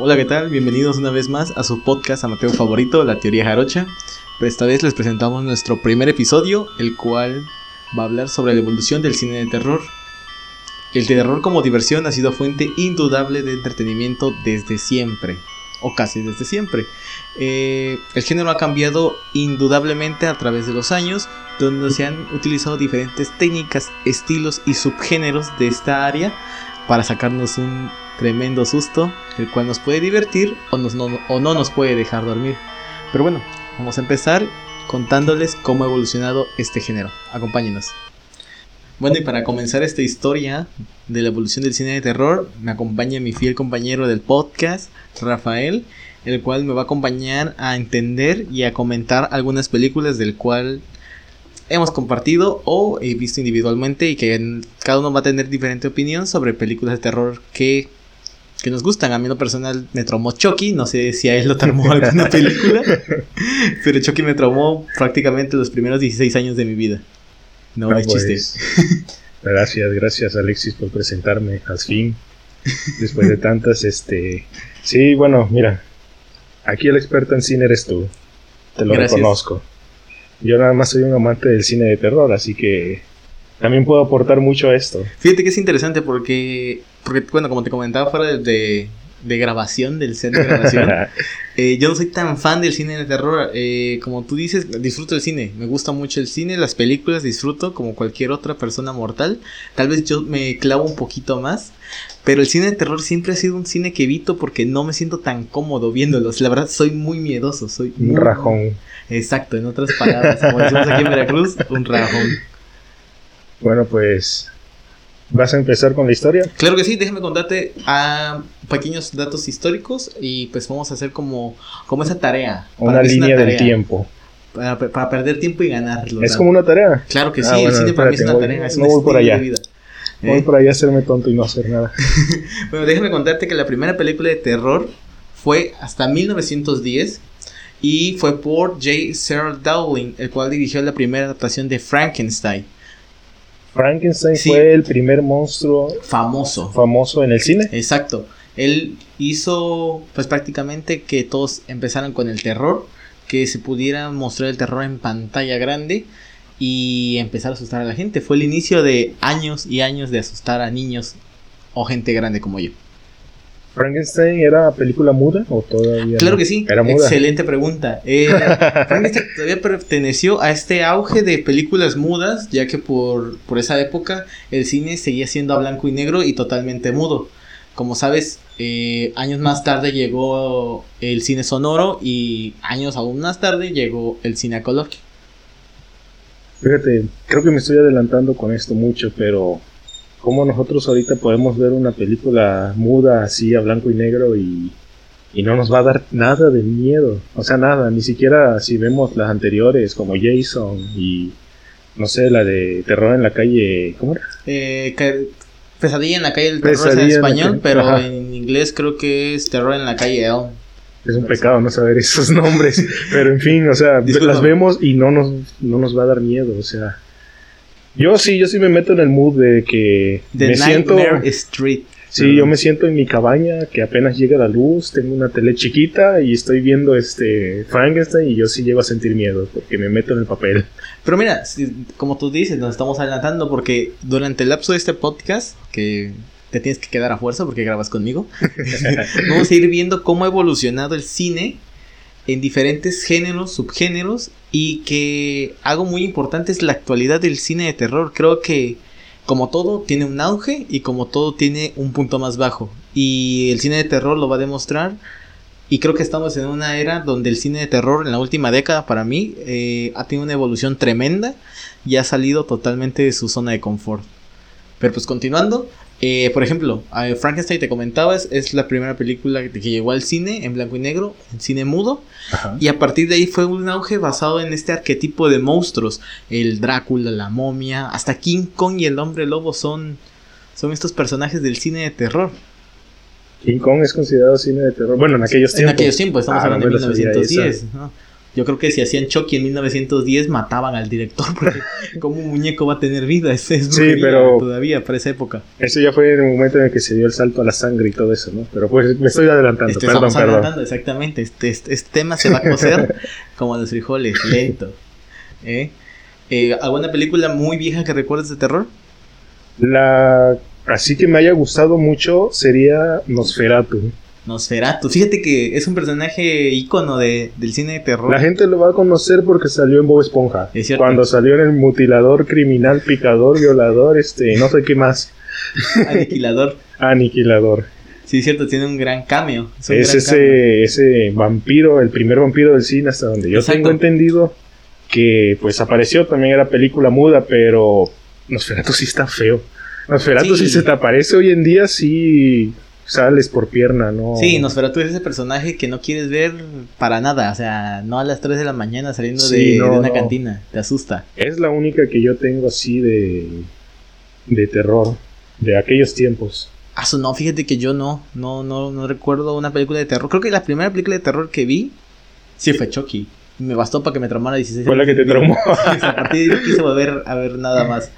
Hola, ¿qué tal? Bienvenidos una vez más a su podcast amateur favorito, La Teoría Jarocha. Pero esta vez les presentamos nuestro primer episodio, el cual va a hablar sobre la evolución del cine de terror. El terror como diversión ha sido fuente indudable de entretenimiento desde siempre, o casi desde siempre. Eh, el género ha cambiado indudablemente a través de los años, donde se han utilizado diferentes técnicas, estilos y subgéneros de esta área para sacarnos un tremendo susto, el cual nos puede divertir o, no, o no nos puede dejar dormir. Pero bueno, vamos a empezar contándoles cómo ha evolucionado este género. Acompáñenos. Bueno, y para comenzar esta historia de la evolución del cine de terror, me acompaña mi fiel compañero del podcast, Rafael, el cual me va a acompañar a entender y a comentar algunas películas del cual hemos compartido o he visto individualmente y que cada uno va a tener diferente opinión sobre películas de terror que, que nos gustan. A mí en lo personal me traumó Chucky, no sé si a él lo traumó alguna película, pero Chucky me traumó prácticamente los primeros 16 años de mi vida. No, Ah, es chiste. pues, Gracias, gracias Alexis por presentarme al fin. Después de tantas, este... Sí, bueno, mira. Aquí el experto en cine eres tú. Te lo Gracias. reconozco. Yo nada más soy un amante del cine de terror, así que también puedo aportar mucho a esto. Fíjate que es interesante porque, porque bueno, como te comentaba fuera de, de, de grabación, del set de grabación, eh, yo no soy tan fan del cine de terror. eh, como tú dices, disfruto el cine. Me gusta mucho el cine, las películas disfruto como cualquier otra persona mortal. Tal vez yo me clavo un poquito más. Pero el cine de terror siempre ha sido un cine que evito porque no me siento tan cómodo viéndolos. La verdad, soy muy miedoso. Soy un muy- rajón. Exacto, en otras palabras, como decimos aquí en Veracruz, un rajón. Bueno, pues... ¿Vas a empezar con la historia? Claro que sí, déjame contarte a pequeños datos históricos y pues vamos a hacer como, como esa tarea. Para Una línea del tarea, tiempo. Para, para perder tiempo y ganarlo. Es como una tarea. Claro que sí, Ah, el bueno, cine para mí es una tarea, no- es no un voy por allá. de vida. Voy ¿eh? por ahí a hacerme tonto y no hacer nada. Bueno, déjame contarte que la primera película de terror fue hasta 1910 y fue por J. Searle Dowling, el cual dirigió la primera adaptación de Frankenstein, Frankenstein Sí. fue el primer monstruo famoso. famoso en el cine. Exacto. Él hizo pues prácticamente que todos empezaran con el terror, que se pudiera mostrar el terror en pantalla grande y empezar a asustar a la gente. Fue el inicio de años y años de asustar a niños o gente grande como yo. ¿Frankenstein era película muda o todavía? Claro no? que sí. Era muda. Excelente pregunta. Eh, Frankenstein todavía perteneció a este auge de películas mudas, ya que por, por esa época el cine seguía siendo a blanco y negro y totalmente mudo. Como sabes, eh, años más tarde llegó el cine sonoro y años aún más tarde llegó el cine a color. Fíjate, creo que me estoy adelantando con esto mucho, pero ¿cómo nosotros ahorita podemos ver una película muda así a blanco y negro y, y no nos va a dar nada de miedo? O sea, nada, ni siquiera si vemos las anteriores como Jason y no sé, la de Terror en la calle, ¿cómo era? Eh, que- Pesadilla en la calle del terror es en español, pero ajá. en inglés creo que es Terror en la calle Elm. Es un pecado no saber esos nombres, pero en fin, o sea, Disculpa. las vemos y no nos, no nos va a dar miedo, o sea. Yo sí, yo sí me meto en el mood de que The me siento, Nightmare Street. sí, yo me siento en mi cabaña, que apenas llega la luz, tengo una tele chiquita y estoy viendo este Frankenstein y yo sí llego a sentir miedo porque me meto en el papel. Pero mira, como tú dices, nos estamos adelantando porque durante el lapso de este podcast, que te tienes que quedar a fuerza porque grabas conmigo, vamos a ir viendo cómo ha evolucionado el cine en diferentes géneros, subgéneros y que algo muy importante es la actualidad del cine de terror. Creo que como todo tiene un auge y como todo tiene un punto más bajo. Y el cine de terror lo va a demostrar. Y creo que estamos en una era donde el cine de terror en la última década para mí eh, ha tenido una evolución tremenda y ha salido totalmente de su zona de confort. Pero pues continuando, eh, por ejemplo, Frankenstein te comentabas, es la primera película que, que llegó al cine en blanco y negro, en cine mudo, y a partir de ahí fue un auge basado en este arquetipo de monstruos, el Drácula, la momia, hasta King Kong y el hombre lobo son, son estos personajes del cine de terror. King Kong es considerado cine de terror. Bueno, en aquellos En tiempos. aquellos tiempos, estamos Ah, hablando no de me lo sabía 1910. esa. ¿no? Yo creo que si hacían Chucky en 1910 mataban al director porque como un muñeco va a tener vida, es, es Sí, pero- todavía para esa época. Eso ya fue en el momento en el que se dio el salto a la sangre y todo eso, ¿no? Pero pues me estoy adelantando, Este, perdón, estamos perdón. adelantando, exactamente. Este, este, este tema se va a cocer como los frijoles, lento. ¿Eh? Eh, ¿Alguna película muy vieja que recuerdes de terror? La así que me haya gustado mucho sería Nosferatu. Nosferatu. Fíjate que es un personaje ícono de, del cine de terror. La gente lo va a conocer porque salió en Bob Esponja. Es cierto. Cuando salió en el mutilador, criminal, picador, violador, este, no sé qué más. Aniquilador. Aniquilador. Sí, es cierto, tiene un gran cameo. un Es gran cameo. ese, ese vampiro, el primer vampiro del cine hasta donde yo Exacto. tengo entendido que pues apareció, también era película muda, pero Nosferatu sí está feo. Nosferatu Sí. si se te aparece hoy en día sí sales por pierna, ¿no? Sí, Nosferatu es ese personaje que no quieres ver para nada. O sea, no a las 3 de la mañana saliendo Sí, de, no, de una no. cantina. Te asusta. Es la única que yo tengo así de, de terror, de aquellos tiempos. Ah, no, fíjate que yo no, no, no, no recuerdo una película de terror. Creo que la primera película de terror que vi sí fue Chucky. Me bastó para que me traumara 16 Fue la que te traumó. A partir de quise volver a ver nada más.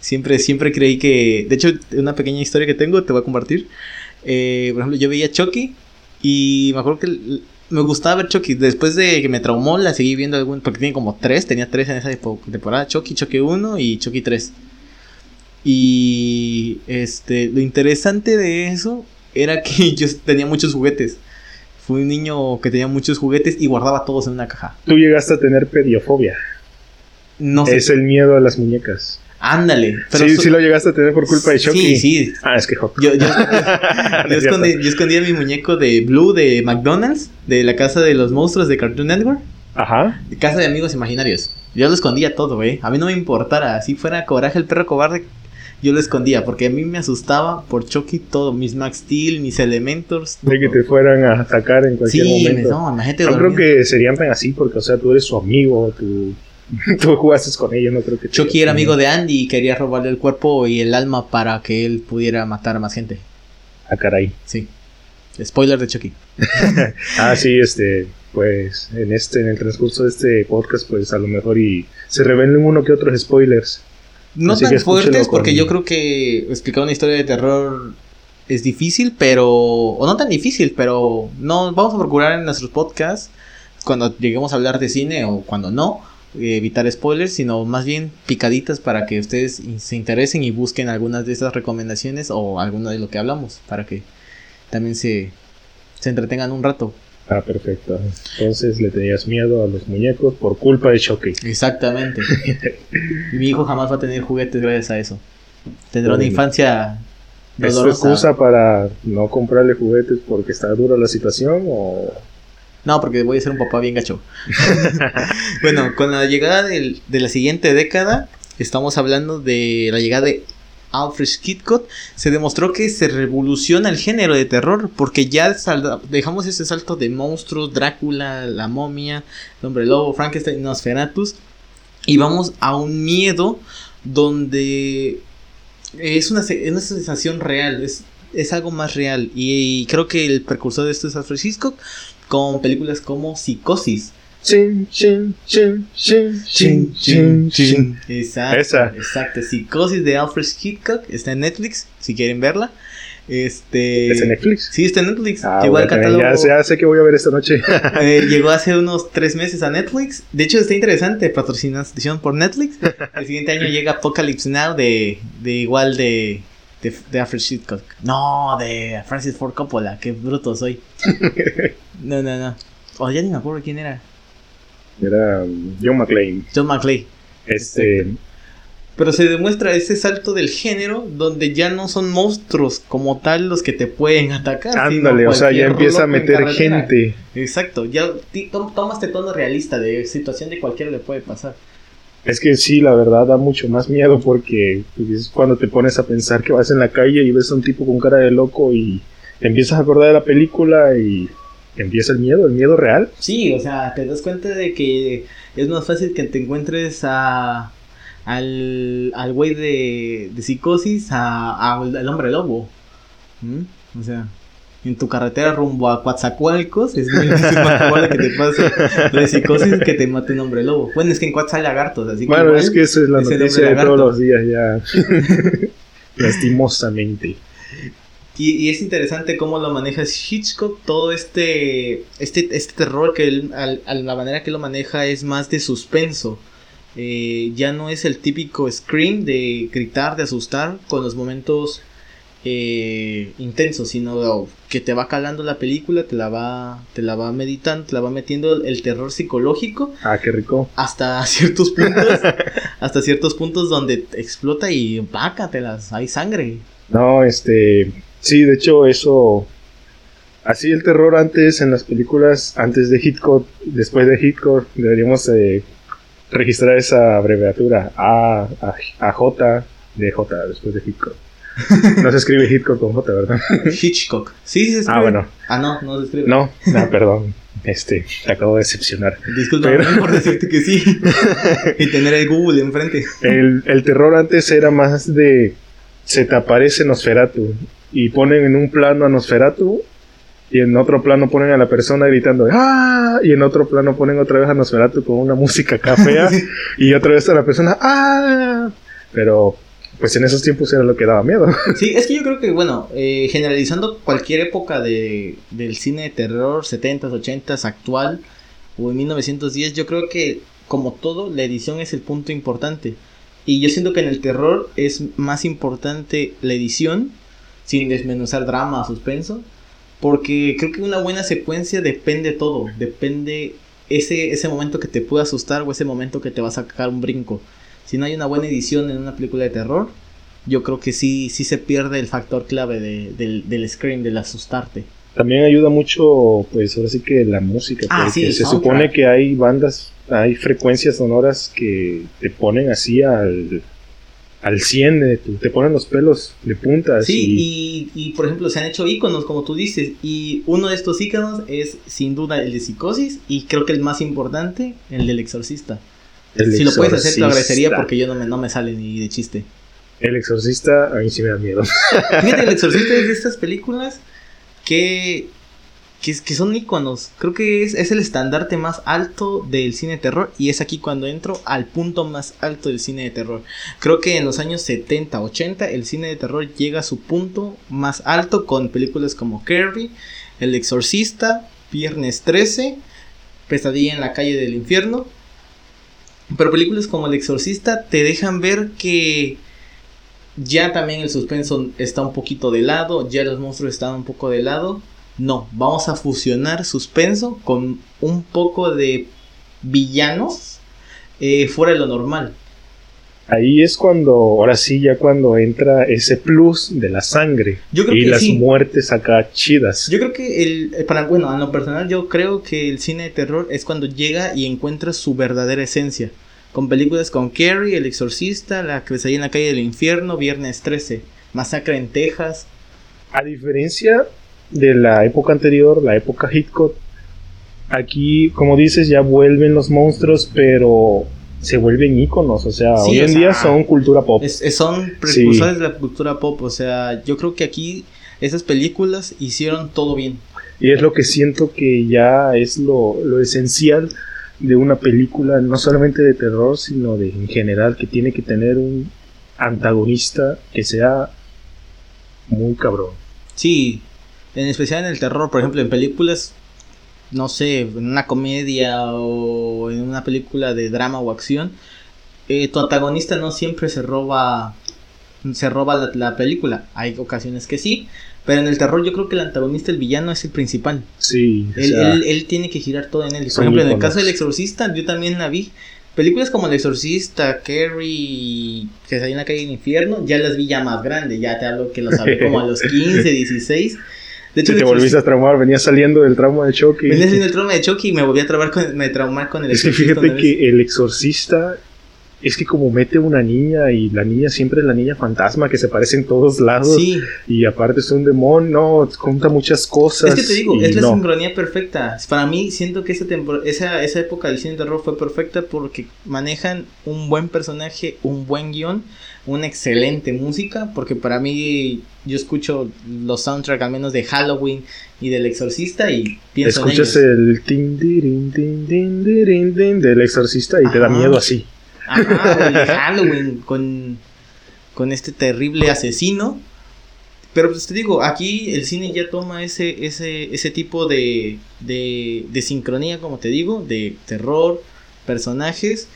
Siempre, siempre creí que. De hecho, una pequeña historia que tengo te voy a compartir. Eh, por ejemplo, yo veía Chucky y me acuerdo que me gustaba ver Chucky. Después de que me traumó, la seguí viendo algún. Porque tiene como tres, tenía tres en esa temporada: Chucky, Chucky 1 y Chucky 3. Y este, lo interesante de eso era que yo tenía muchos juguetes. Fui un niño que tenía muchos juguetes y guardaba todos en una caja. Tú llegaste a tener pediofobia. No sé. Es el miedo a las muñecas. Ándale. sí, su- sí lo llegaste a tener por culpa de Chucky. Sí, sí. Ah, es que. Yo, yo, yo escondí, yo escondía mi muñeco de Blue de McDonald's, de la casa de los monstruos de Cartoon Network, Ajá. de casa de amigos imaginarios. Yo lo escondía todo, güey. A mí no me importara. Si fuera Coraje el perro cobarde, yo lo escondía. Porque a mí me asustaba por Chucky todo. Mis Max Steel, mis Elementors. De que te fueran a atacar en cualquier Sí, me, momento. no, imagínate No creo que serían así porque, o sea, tú eres su amigo, tú, tú jugaste con ellos, no creo que... Chucky era amigo de Andy y quería robarle el cuerpo y el alma para que él pudiera matar a más gente. Ah, caray. Sí. Spoiler de Chucky. Ah, sí, este, pues, en este, en el transcurso de este podcast, pues, a lo mejor y se revelen uno que otros spoilers. No Así tan fuertes porque yo creo que explicar una historia de terror es difícil, pero... O no tan difícil, pero no vamos a procurar en nuestros podcasts, cuando lleguemos a hablar de cine o cuando no, evitar spoilers, sino más bien picaditas para que ustedes se interesen y busquen algunas de estas recomendaciones o alguna de lo que hablamos, para que también se, se entretengan un rato. Ah, perfecto. Entonces le tenías miedo a los muñecos por culpa de Chucky. Exactamente. Y Mi hijo jamás va a tener juguetes gracias a eso. Tendrá una infancia ¿Es dolorosa. excusa para no comprarle juguetes porque está dura la situación o...? No, porque voy a ser un papá bien gacho. bueno, con la llegada de la siguiente década, estamos hablando de la llegada de Alfred Hitchcock, se demostró que se revoluciona el género de terror, porque ya dejamos ese salto de monstruos, Drácula, la momia, el hombre lobo, Frankenstein, Nosferatus, y vamos a un miedo donde es una, sensación real, es, algo más real, y, creo que el precursor de esto es Alfred Hitchcock, con películas como Psicosis. Chin, chin, chin, chin, chin, chin, chin. Exacto, Esa. exacto. Psicosis de Alfred Hitchcock está en Netflix, si quieren verla. Este. ¿Es en Netflix? Sí, está en Netflix. Ah, llegó al catálogo. ya, sé- ya sé que voy a ver esta noche. eh, llegó hace unos tres meses a Netflix. De hecho, está interesante. Patrocinación por Netflix. El siguiente año llega Apocalypse Now de, de igual de, de, de Alfred Hitchcock. No, de Francis Ford Coppola. Qué bruto soy. No, no, no. Oh, ya ni me acuerdo quién era. Era um, John McClane. John McClane. Este, Pero se demuestra ese salto del género donde ya no son monstruos como tal los que te pueden atacar. sino ándale, o sea, ya empieza a meter gente. Exacto, ya ti- tom- toma este tono realista de situación de cualquiera le puede pasar. Es que sí, la verdad da mucho más miedo porque pues, es cuando te pones a pensar que vas en la calle y ves a un tipo con cara de loco y te empiezas a acordar de la película y empieza el miedo, el miedo real. Sí, o sea, te das cuenta de que es más fácil que te encuentres a al al güey de, psicosis a, al hombre lobo. O sea, en tu carretera rumbo a Coatzacoalcos, es, muy, más probable que te pase de psicosis que te mate un hombre lobo. Bueno, es que en Coatzacoalcos hay lagartos, así que. Bueno, igual es que eso es la es noticia de todos los días ya. Lastimosamente. Y, y es interesante cómo lo maneja Hitchcock, todo este, este, este terror que él, al- a la manera que lo maneja es más de suspenso. Eh, ya no es el típico scream de gritar, de asustar con los momentos eh, intensos, sino que te va calando la película, te la va, te la va meditando, te la va metiendo el terror psicológico Ah, qué rico. hasta ciertos puntos, hasta ciertos puntos donde explota y pácatelas, hay sangre. No, este. Sí, de hecho, eso. Así el terror antes en las películas, antes de Hitchcock, después de Hitchcock, deberíamos eh, registrar esa abreviatura A, A, A, J, de J, después de Hitchcock. No se escribe Hitchcock con J, ¿verdad? Hitchcock. Sí, sí se escribe. Ah, bueno. Ah, no, no se escribe. No, no, perdón. Este, te acabo de decepcionar. Disculpa Pero- por decirte que sí. y tener el Google enfrente. El, el terror antes era más de. Se te aparece Nosferatu. Y ponen en un plano a Nosferatu. Y en otro plano ponen a la persona gritando ¡Ah! Y en otro plano ponen otra vez a Nosferatu con una música cafea. y otra vez a la persona ¡Ah! Pero. Pues en esos tiempos era lo que daba miedo. Sí, es que yo creo que, bueno, eh, generalizando cualquier época de, del cine de terror, 70s, 80s, actual, o en 1910, yo creo que, como todo, la edición es el punto importante. Y yo siento que en el terror es más importante la edición, sin desmenuzar drama suspenso, porque creo que una buena secuencia depende todo, depende ese, ese momento que te puede asustar o ese momento que te va a sacar un brinco. Si no hay una buena edición en una película de terror, yo creo que sí, sí se pierde el factor clave de- del, del scream, del asustarte. También ayuda mucho, pues ahora sí que la música. Ah, porque sí, se soundtrack. supone que hay bandas, hay frecuencias sonoras que te ponen así al, al 100, de tu- te ponen los pelos de punta. Sí, y, y por ejemplo, se han hecho iconos, como tú dices, y uno de estos iconos es sin duda el de psicosis, y creo que el más importante, el del exorcista. El si lo puedes hacer, te lo agradecería porque yo no me, no me sale ni de chiste. El exorcista a mí sí me da miedo. Fíjate, el exorcista es de estas películas que, que, que son iconos. Creo que es, es el estandarte más alto del cine de terror. Y es aquí cuando entro al punto más alto del cine de terror. Creo que en los años 70, 80, el cine de terror llega a su punto más alto con películas como Carrie, El Exorcista, Viernes 13, Pesadilla en la calle del infierno. Pero películas como El Exorcista te dejan ver que ya también el suspenso está un poquito de lado, ya los monstruos están un poco de lado. No, vamos a fusionar suspenso con un poco de villanos eh, fuera de lo normal. Ahí es cuando, ahora sí, ya cuando entra ese plus de la sangre Yo creo y que las sí. muertes acá chidas. Yo creo que el, eh, para, bueno, en lo personal yo creo que el cine de terror es cuando llega y encuentra su verdadera esencia. Con películas con Carrie, El Exorcista, La Pesadilla en la calle del infierno, Viernes 13, Masacre en Texas. A diferencia de la época anterior, la época Hitchcock, aquí, como dices, ya vuelven los monstruos, pero se vuelven íconos. O sea, Sí, hoy en sea, día son cultura pop. Es- es- son precursores de la cultura pop, o sea, yo creo que aquí esas películas hicieron todo bien. Y es lo que siento que ya es lo, lo esencial de una película, no solamente de terror, sino de en general, que tiene que tener un antagonista que sea muy cabrón. Sí, en especial en el terror, por ejemplo, en películas, no sé, en una comedia o en una película de drama o acción, eh, tu antagonista no siempre se roba se roba la, la película. Hay ocasiones que sí, pero en el terror yo creo que el antagonista, el villano, es el principal. Sí, Él, sea, él- él tiene que girar todo en él. Por ejemplo, en el caso del Exorcista, yo también la vi. Películas como El Exorcista, Carrie, que salió en la calle del infierno, ya las vi ya más grande. Ya te hablo que lo sabía como a los 15, 16. De hecho, El te volviste Exorcista- a traumar, venías saliendo del trauma de Chucky. venía haciendo el trauma de Chucky y me volví a traumar con, me traumar con el Es que Exorcista. fíjate que el exorcista es que como mete una niña y la niña siempre es la niña fantasma que se aparece en todos lados Sí, y aparte es un demonio, no, cuenta muchas cosas. es que te digo, es la no. sincronía perfecta. Para mí, siento que esa, esa, esa época del cine de terror fue perfecta porque manejan un buen personaje, un buen guion, una excelente música, porque para mí yo escucho los soundtracks al menos de Halloween y del Exorcista y pienso Escuchas en ellos. el tin, din, din del exorcista y te da miedo así. Ajá, güey, de Halloween con, con este terrible asesino. Pero pues te digo, aquí el cine ya toma ese, ese, ese tipo de, de, de sincronía, como te digo, de terror, personajes,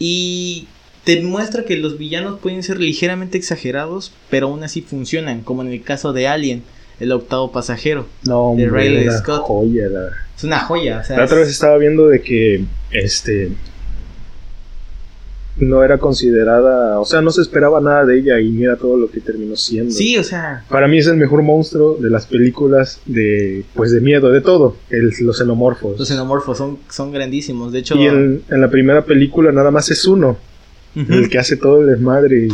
y te muestra que los villanos pueden ser ligeramente exagerados, pero aún así funcionan, como en el caso de Alien, el octavo pasajero. No, De Ridley una Scott. joya, la- Es una joya, o sea, La otra es- vez estaba viendo de que este no era considerada, o sea, no se esperaba nada de ella y mira todo lo que terminó siendo. sí, o sea, Para mí es el mejor monstruo de las películas de pues de miedo, de todo, el- los xenomorfos. los xenomorfos son, son grandísimos, de hecho... y en, en la primera película nada más es uno, El que hace todo el desmadre y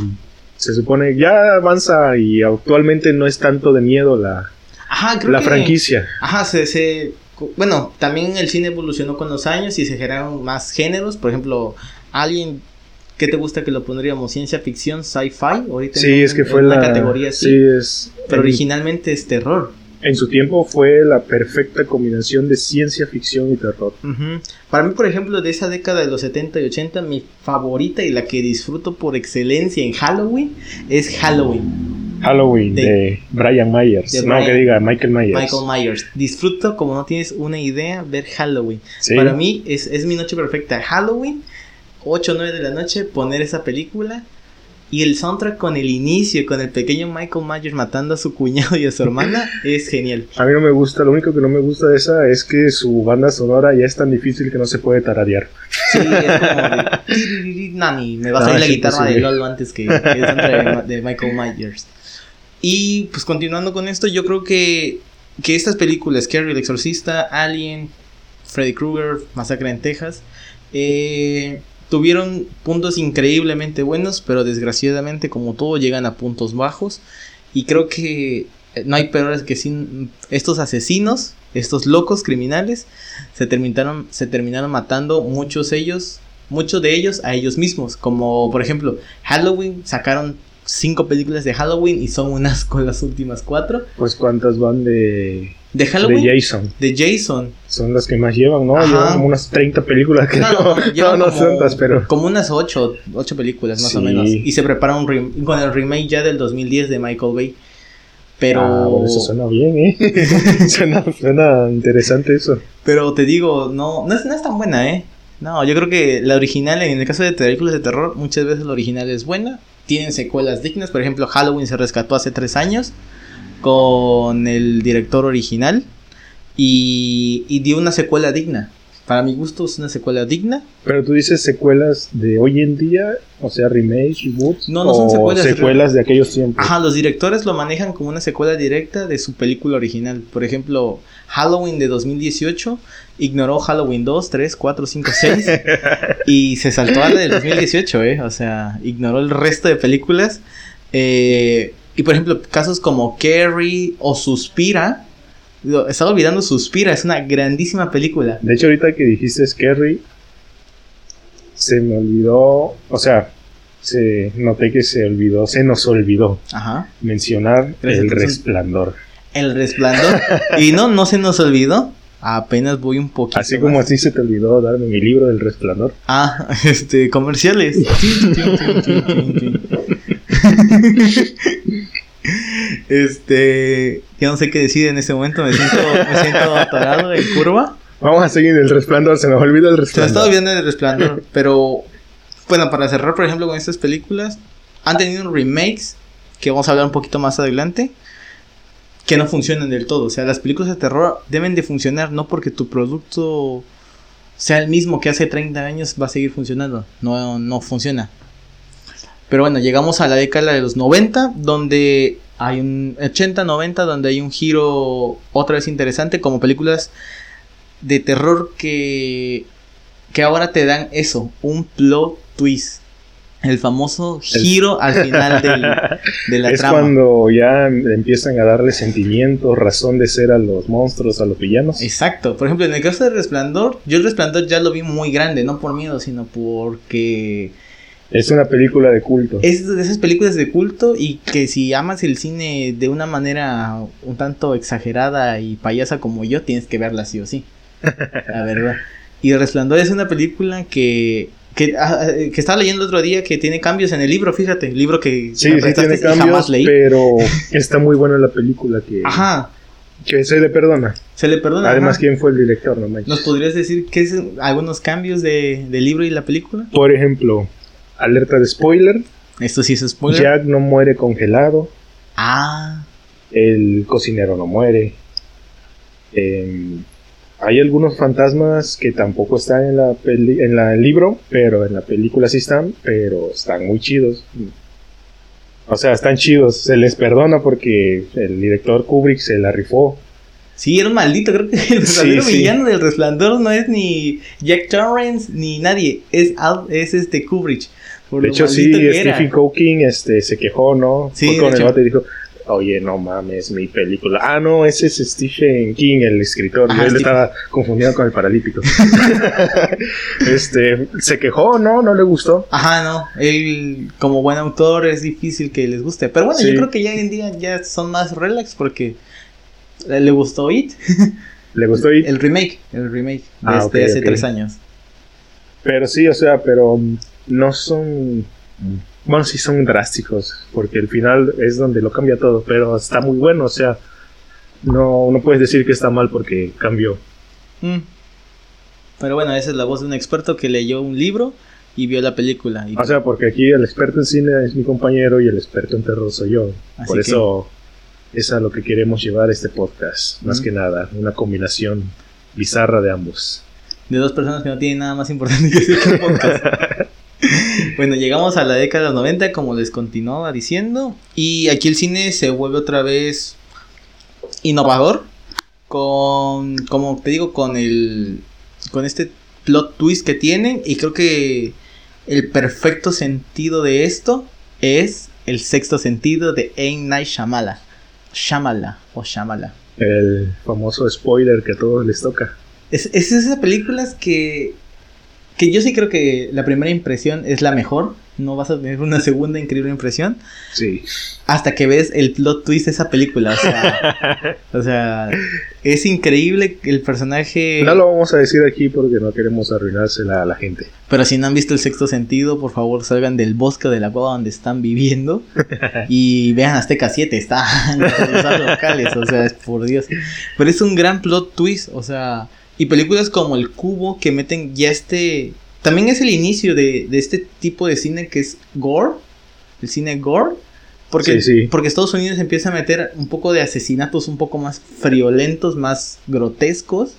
se supone ya avanza y actualmente no es tanto de miedo la, Ajá, creo la que- franquicia. Ajá, se, se- Bueno, también el cine evolucionó con los años y se generaron más géneros. Por ejemplo, Alien, ¿qué te gusta que lo pondríamos? Ciencia ficción, sci-fi. Ahorita Sí, en- es que fue la categoría así. sí, es Pero en- originalmente es terror. En su tiempo fue la perfecta combinación de ciencia ficción y terror. Ujú. Para mí, por ejemplo, de esa década de los 70 y 80, mi favorita y la que disfruto por excelencia en Halloween es Halloween. Halloween De- de, Brian Myers. de no, Brian- que diga Michael Myers. Michael Myers. Disfruto como no tienes una idea ver Halloween. Sí. Para mí es, es mi noche perfecta. Halloween, 8 o 9 de la noche, poner esa película. Y el soundtrack con el inicio, con el pequeño Michael Myers matando a su cuñado y a su hermana, es genial. A mí no me gusta, lo único que no me gusta de esa es que su banda sonora ya es tan difícil que no se puede tararear. Sí, es como de... "Tiririri, Nani, me va a No, salir la es guitarra de. Lolo antes que, el soundtrack de, de Michael Myers. Y pues continuando con esto, yo creo que, que estas películas, Carrie el Exorcista, Alien, Freddy Krueger, Masacre en Texas, eh, tuvieron puntos increíblemente buenos, pero desgraciadamente como todo llegan a puntos bajos. Y creo que eh, no hay peores que sin estos asesinos, estos locos criminales, se terminaron, se terminaron matando muchos ellos, muchos de ellos a ellos mismos. Como por ejemplo, Halloween sacaron cinco películas de Halloween y son unas con las últimas cuatro. Pues cuántas van de, De Halloween, de Jason. de Jason. Son las que más llevan, ¿no? Ajá. Llevan como unas 30 películas que No, no, no, como- tantas, pero... Como unas ocho, ocho películas más o menos. Y se prepara un con el remake ya del 2010 de Michael Bay. Pero, Ah, bueno, eso suena bien, ¿eh? suena, suena interesante eso. pero te digo, no, no es, no es tan buena, ¿eh? No, yo creo que la original, en el caso de películas de terror, muchas veces la original es buena. Tienen secuelas dignas. Por ejemplo, Halloween se rescató hace tres años con el director original y, y dio una secuela digna. Para mi gusto es una secuela digna. Pero tú dices secuelas de hoy en día, o sea, remakes, reboots, No, no son o secuelas, secuelas de aquellos tiempos. Ajá, los directores lo manejan como una secuela directa de su película original. Por ejemplo, Halloween de 2018 ignoró Halloween 2, 3, 4, 5, 6 y se saltó a la del 2018, ¿eh? O sea, ignoró el resto de películas. Eh, y por ejemplo, casos como Carrie o Suspira. Digo, Estaba olvidando Suspira, es una grandísima película. De hecho, ahorita que dijiste Scary, se me olvidó, o sea, se noté que se olvidó, se nos olvidó Ajá. mencionar Gracias, el resplandor. El resplandor. y no, no se nos olvidó. Apenas voy un poquito. Así como más. así se te olvidó darme mi libro del resplandor. Ah, este, comerciales. este, ya no sé qué decir en este momento, me siento, me siento atorado en curva. Vamos a seguir el resplandor, se nos olvida el Se me resplandor. estaba viendo el resplandor, pero bueno, para cerrar, por ejemplo, con estas películas, han tenido remakes que vamos a hablar un poquito más adelante que no funcionan del todo. O sea, las películas de terror deben de funcionar no porque tu producto sea el mismo que hace 30 años va a seguir funcionando. No, no funciona. Pero bueno, llegamos a la década de los 90, donde hay un 80, 90, donde hay un giro otra vez interesante, como películas de terror que, que ahora te dan eso, un plot twist. El famoso giro al final del- de la es trama. cuando ya empiezan a darle sentimientos, razón de ser a los monstruos, a los villanos. Exacto. Por ejemplo, en el caso del Resplandor, yo el Resplandor ya lo vi muy grande, no por miedo, sino porque Es una película de culto. Es de esas películas de culto y que si amas el cine de una manera un tanto exagerada y payasa como yo, tienes que verla sí o sí. La verdad. Y El Resplandor es una película que que, ah, eh, que, estaba leyendo el otro día que tiene cambios en el libro, fíjate, el libro que sí, sí tiene cambios, pero está muy buena la película que Ajá. que se le perdona. Se le perdona. Además, ¿quién fue el director? No ¿Nos podrías decir qué es algunos cambios de, del libro y la película? Por ejemplo, alerta de spoiler. Esto sí es spoiler. Jack no muere congelado. Ah. El cocinero no muere. Eh, hay algunos fantasmas que tampoco están en la en la, el libro, pero en la película sí están, pero están muy chidos. O sea, están chidos, se les perdona porque el director Kubrick se la rifó. Sí, era un maldito, creo que el verdadero villano del resplandor no es ni Jack Torrance ni nadie, es, es este Kubrick. de hecho, sí, Stephen Hawking este, se quejó, ¿no? Sí, con el y dijo, Oye, no mames, mi película. Ah, no, ese es Stephen King, el escritor. Yo le estaba confundido con el paralítico. este, se quejó, ¿no? No le gustó. Ajá, no. Él, como buen autor, es difícil que les guste. Pero bueno, yo creo que ya hoy en día ya son más relax porque le gustó It. ¿Le gustó It? El remake, el remake. Ah, este, hace tres años. Pero sí, o sea, pero no son bueno, sí son drásticos, porque el final es donde lo cambia todo, pero está muy bueno, o sea, no, no puedes decir que está mal porque cambió. Mm. Pero bueno, esa es la voz de un experto que leyó un libro y vio la película. O sea, porque aquí el experto en cine es mi compañero y el experto en terror soy yo. Por eso es a lo que queremos llevar este podcast, más que nada, una combinación bizarra de ambos. De dos personas que no tienen nada más importante que hacer podcast. bueno, llegamos a la década de los 90, como les continuaba diciendo. Y aquí el cine se vuelve otra vez innovador. Con, como te digo, con el. Con este plot twist que tienen. Y creo que el perfecto sentido de esto es el sexto sentido de Ain Night Shamala Shamala o Shamala. El famoso spoiler que a todos les toca. Es, es esas películas que que yo sí creo que la primera impresión es la mejor. No vas a tener una segunda increíble impresión. Sí. Hasta que ves el plot twist de esa película. O sea, o sea, es increíble el personaje. No lo vamos a decir aquí porque no queremos arruinársela a la gente. Pero si no han visto el sexto sentido, por favor salgan del bosque de la cueva donde están viviendo y vean Azteca 7. Están los locales. O sea, es por Dios. Pero es un gran plot twist. O sea y películas como El Cubo que meten ya este... También es el inicio de, este tipo de cine que es gore. El cine gore. Porque, porque Estados Unidos empieza a meter un poco de asesinatos un poco más friolentos, más grotescos.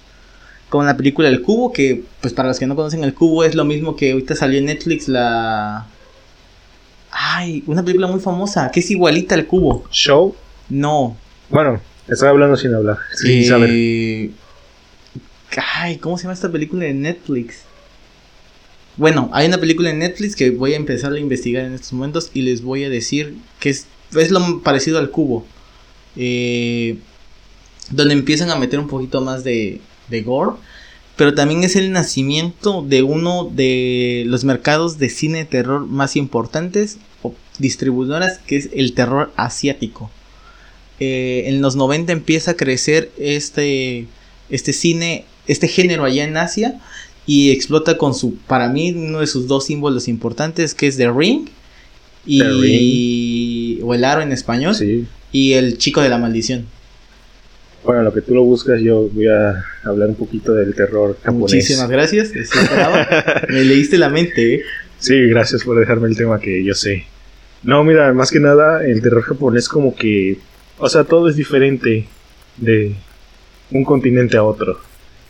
Como la película El Cubo, que pues para los que no conocen El Cubo es lo mismo que ahorita salió en Netflix la... Ay, una película muy famosa, que es igualita al Cubo. ¿Show? No. Bueno, estaba hablando sin hablar, sin eh, saber. Ay, ¿cómo se llama esta película de Netflix? Bueno, hay una película en Netflix que voy a empezar a investigar en estos momentos y les voy a decir que es, es lo parecido al cubo. Eh, donde empiezan a meter un poquito más de, gore. Pero también es el nacimiento de uno de los mercados de cine de terror más importantes o distribuidoras, que es el terror asiático. Eh, en los 90 empieza a crecer este, este cine este género allá en Asia y explota con su, para mí, uno de sus dos símbolos importantes, que es The Ring y, o el aro en español y el chico de la maldición. Bueno, lo que tú lo buscas, yo voy a hablar un poquito del terror japonés. Muchísimas gracias. Me leíste la mente. ¿eh? Sí, gracias por dejarme el tema que yo sé. No, mira, más que nada, el terror japonés como que, o sea, todo es diferente de un continente a otro.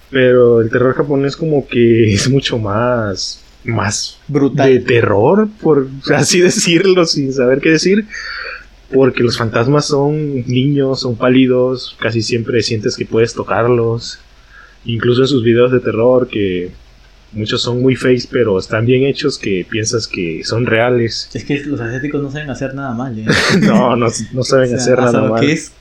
Pero el terror japonés como que es mucho más más brutal de terror, por así decirlo, sin saber qué decir. Porque los fantasmas son niños, son pálidos, casi siempre sientes que puedes tocarlos. Incluso en sus videos de terror, que muchos son muy fakes, pero están bien hechos que piensas que son reales. Es que los asiáticos no saben hacer nada mal, ¿eh? no, no, saben hacer nada mal. que es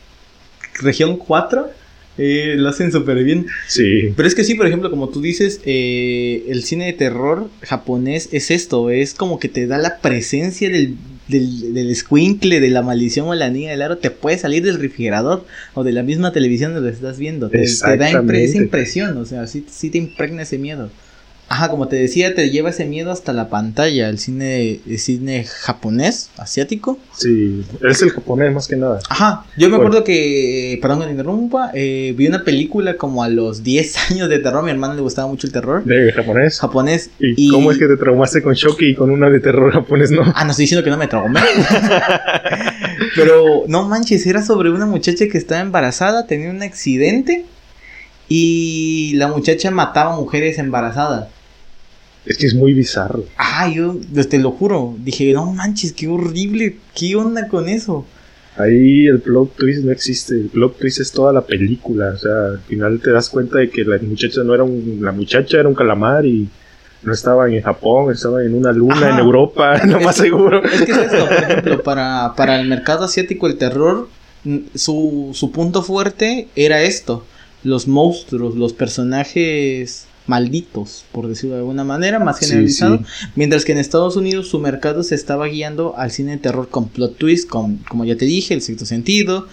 región 4 Eh, lo hacen súper bien. Sí. Pero es que sí, por ejemplo, como tú dices, eh, el cine de terror japonés es esto, es como que te da la presencia del, del, del squinkle, de la maldición o la niña del aro, te puede salir del refrigerador o de la misma televisión donde lo estás viendo. Te, te da impre- esa impresión, o sea, sí, sí te impregna ese miedo. Ajá, como te decía, te lleva ese miedo hasta la pantalla, el cine, el cine japonés, asiático. Sí, es el japonés más que nada. Ajá, yo me Bueno. acuerdo que, perdón que te interrumpa, eh, vi una película como a los 10 años de terror, a mi hermano le gustaba mucho el terror De japonés. japonés. ¿Y, cómo es que te traumaste con Shoki y con una de terror japonés, no? Ah, no estoy diciendo que no me traumé. Pero no manches, era sobre una muchacha que estaba embarazada, tenía un accidente y la muchacha mataba mujeres embarazadas. Es que es muy bizarro. Ah, yo pues, te lo juro, dije, no manches, qué horrible, qué onda con eso. Ahí el plot twist no existe. El plot twist es toda la película. O sea, al final te das cuenta de que la muchacha no era un, la muchacha, era un calamar y no estaba en Japón, estaba en una luna Ajá. en Europa, lo más seguro. Es que es eso, por ejemplo, para, para el mercado asiático el terror, su, su punto fuerte era esto, los monstruos, los personajes malditos, por decirlo de alguna manera, más generalizado. sí. Mientras que en Estados Unidos su mercado se estaba guiando al cine de terror con plot twist, con, como ya te dije, el sexto sentido,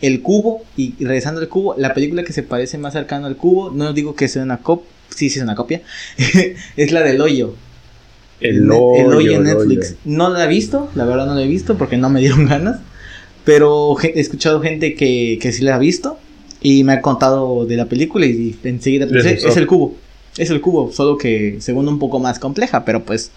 el cubo, y regresando al cubo, la película que se parece más cercano al cubo, no digo que sea una copia, sí, sí es una copia, es la del hoyo. El, hoyo, el hoyo en Netflix. hoyo. No la he visto, la verdad no la he visto porque no me dieron ganas. Pero he escuchado gente que, que sí la ha visto y me ha contado de la película y enseguida pensé, es el cubo. Es el cubo, solo que según un poco más compleja, pero pues...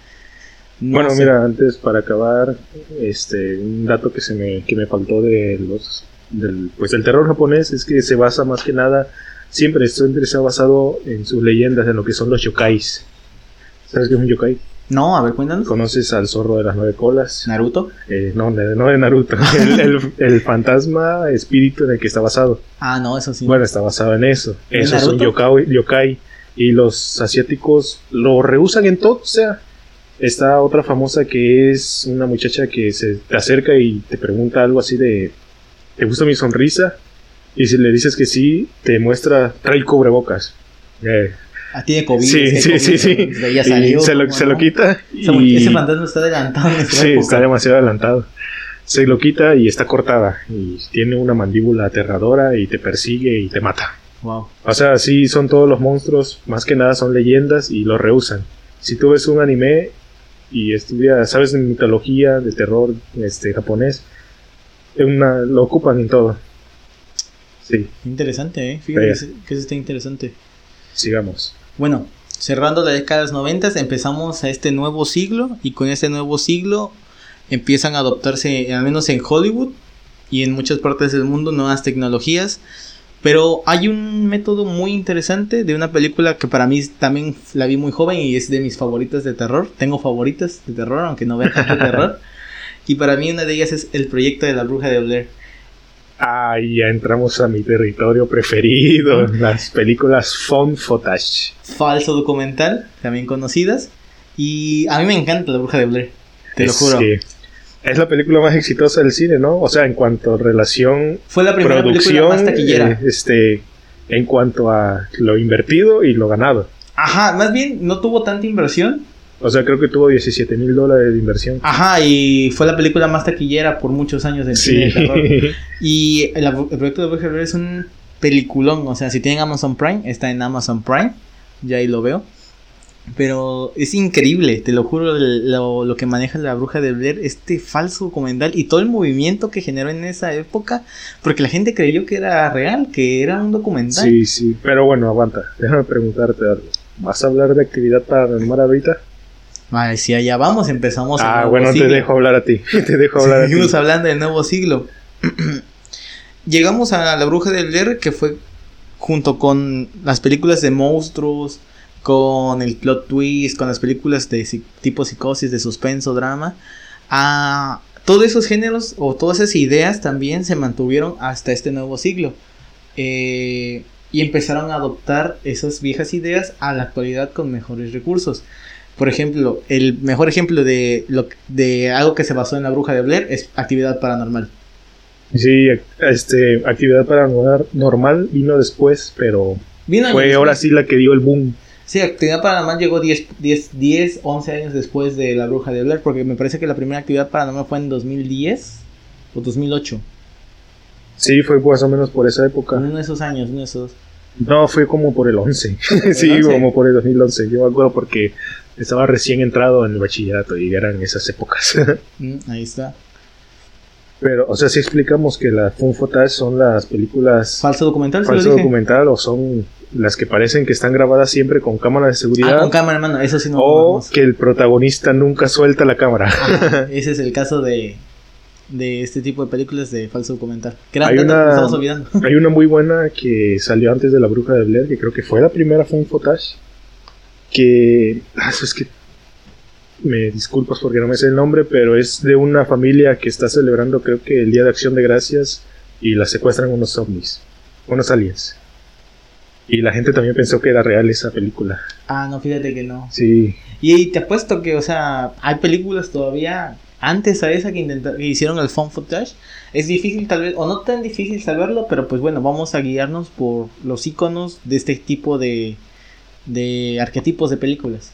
no bueno, sé. mira, antes para acabar, este, un dato que se me, que me faltó de los, del, pues el terror japonés es que se basa más que nada, siempre siempre se ha basado en sus leyendas, en lo que son los yokais. ¿Sabes qué es un yokai? No, a ver, cuéntanos. ¿Conoces al zorro de las nueve colas? Naruto. Eh, no, no de Naruto. El, el- el fantasma espíritu en el que está basado. Ah, no, eso sí. Bueno, está basado en eso. ¿En Eso es un yokai, yokai. Y los asiáticos lo rehusan en todo. O sea, está otra famosa que es una muchacha que se te acerca y te pregunta algo así de: ¿Te gusta mi sonrisa? Y si le dices que sí, te muestra, trae cubrebocas. Eh, Ah, tiene COVID. sí, sí, COVID, sí, sí. Y salió, se lo, ¿cómo se lo quita. Ese, y- ese fantasma está adelantado en Sí, época. está demasiado adelantado. Se lo quita y está cortada. Y tiene una mandíbula aterradora y te persigue y te mata. Wow. O sea, sí son todos los monstruos, más que nada son leyendas y los rehusan. Si tú ves un anime y estudias, sabes de mitología, de terror este japonés, es una, lo ocupan en todo. Sí, Interesante, ¿eh? Fíjate que, eso- que eso está interesante. sigamos. Bueno, cerrando la década de los 90 empezamos a este nuevo siglo y con este nuevo siglo empiezan a adoptarse, al menos en Hollywood y en muchas partes del mundo, nuevas tecnologías. Pero hay un método muy interesante de una película que para mí también la vi muy joven y es de mis favoritas de terror. Tengo favoritas de terror, aunque no vea tanto terror. Y para mí una de ellas es El proyecto de la bruja de Blair. Ahí ya entramos a mi territorio preferido, las películas Fun Footage. Falso documental, también conocidas. Y a mí me encanta la bruja de Blair. Te lo juro. que es la película más exitosa del cine, ¿no? O sea, en cuanto a relación Fue la primera película producción, más taquillera. eh, este, en cuanto a lo invertido y lo ganado. Ajá, más bien no tuvo tanta inversión. O sea, creo que tuvo 17 mil dólares de inversión. Ajá, y fue la película más taquillera por muchos años del cine de terror. Sí. Y el, el proyecto de Bruja de Blair es un peliculón. O sea, si tienen Amazon Prime, está en Amazon Prime. Ya ahí lo veo. Pero es increíble, te lo juro, lo que maneja la bruja de Blair, este falso documental y todo el movimiento que generó en esa época, porque la gente creyó que era real, que era un documental. sí, sí. Pero bueno, aguanta. Déjame preguntarte algo. ¿Vas a hablar de actividad paranormal ahorita? Si allá vamos, empezamos. Ah, bueno, te dejo hablar a ti. Te dejo hablar a ti. Seguimos hablando del nuevo siglo. Llegamos a La Bruja del Blair, que fue junto con las películas de monstruos, con el plot twist, con las películas de tipo psicosis, de suspenso, drama. A todos esos géneros o todas esas ideas también se mantuvieron hasta este nuevo siglo. Eh, y empezaron a adoptar esas viejas ideas a la actualidad con mejores recursos. Por ejemplo, el mejor ejemplo de, lo, de algo que se basó en la bruja de Blair es actividad paranormal. Sí, este, actividad paranormal vino después, pero fue ahora sí la que dio el boom. Sí, Actividad Paranormal llegó 10, 10, 10, 11 años después de La Bruja de Blair, porque me parece que la primera Actividad Paranormal fue en 2010 o 2008. Sí, fue más o menos por esa época. Uno de esos años, uno de esos. No, fue como por el 11. sí, como por el 2011. Yo me acuerdo porque estaba recién entrado en el bachillerato y eran esas épocas. Mm, ahí está. Pero, o sea, si explicamos que las fun footage son las películas... Falso documental, Falso documental o son las que parecen que están grabadas siempre con cámara de seguridad. Ah, con cámara, hermano, eso sí no. O que el protagonista nunca suelta la cámara. ese es el caso de, de este tipo de películas de falso documental. hay, una, hay una muy buena que salió antes de La Bruja de Blair, que creo que fue la primera fun footage. Que. Ah, eso es que. Me disculpas porque no me sé el nombre, pero es de una familia que está celebrando, creo que el Día de Acción de Gracias, y la secuestran unos ovnis, unos aliens. Y la gente también pensó que era real esa película. Ah, no, fíjate que no. Sí. Y te apuesto que, o sea, hay películas todavía antes a esa que, que hicieron el phone footage. Es difícil tal vez, o no tan difícil saberlo, pero pues bueno, vamos a guiarnos por los iconos de este tipo de, de arquetipos de películas.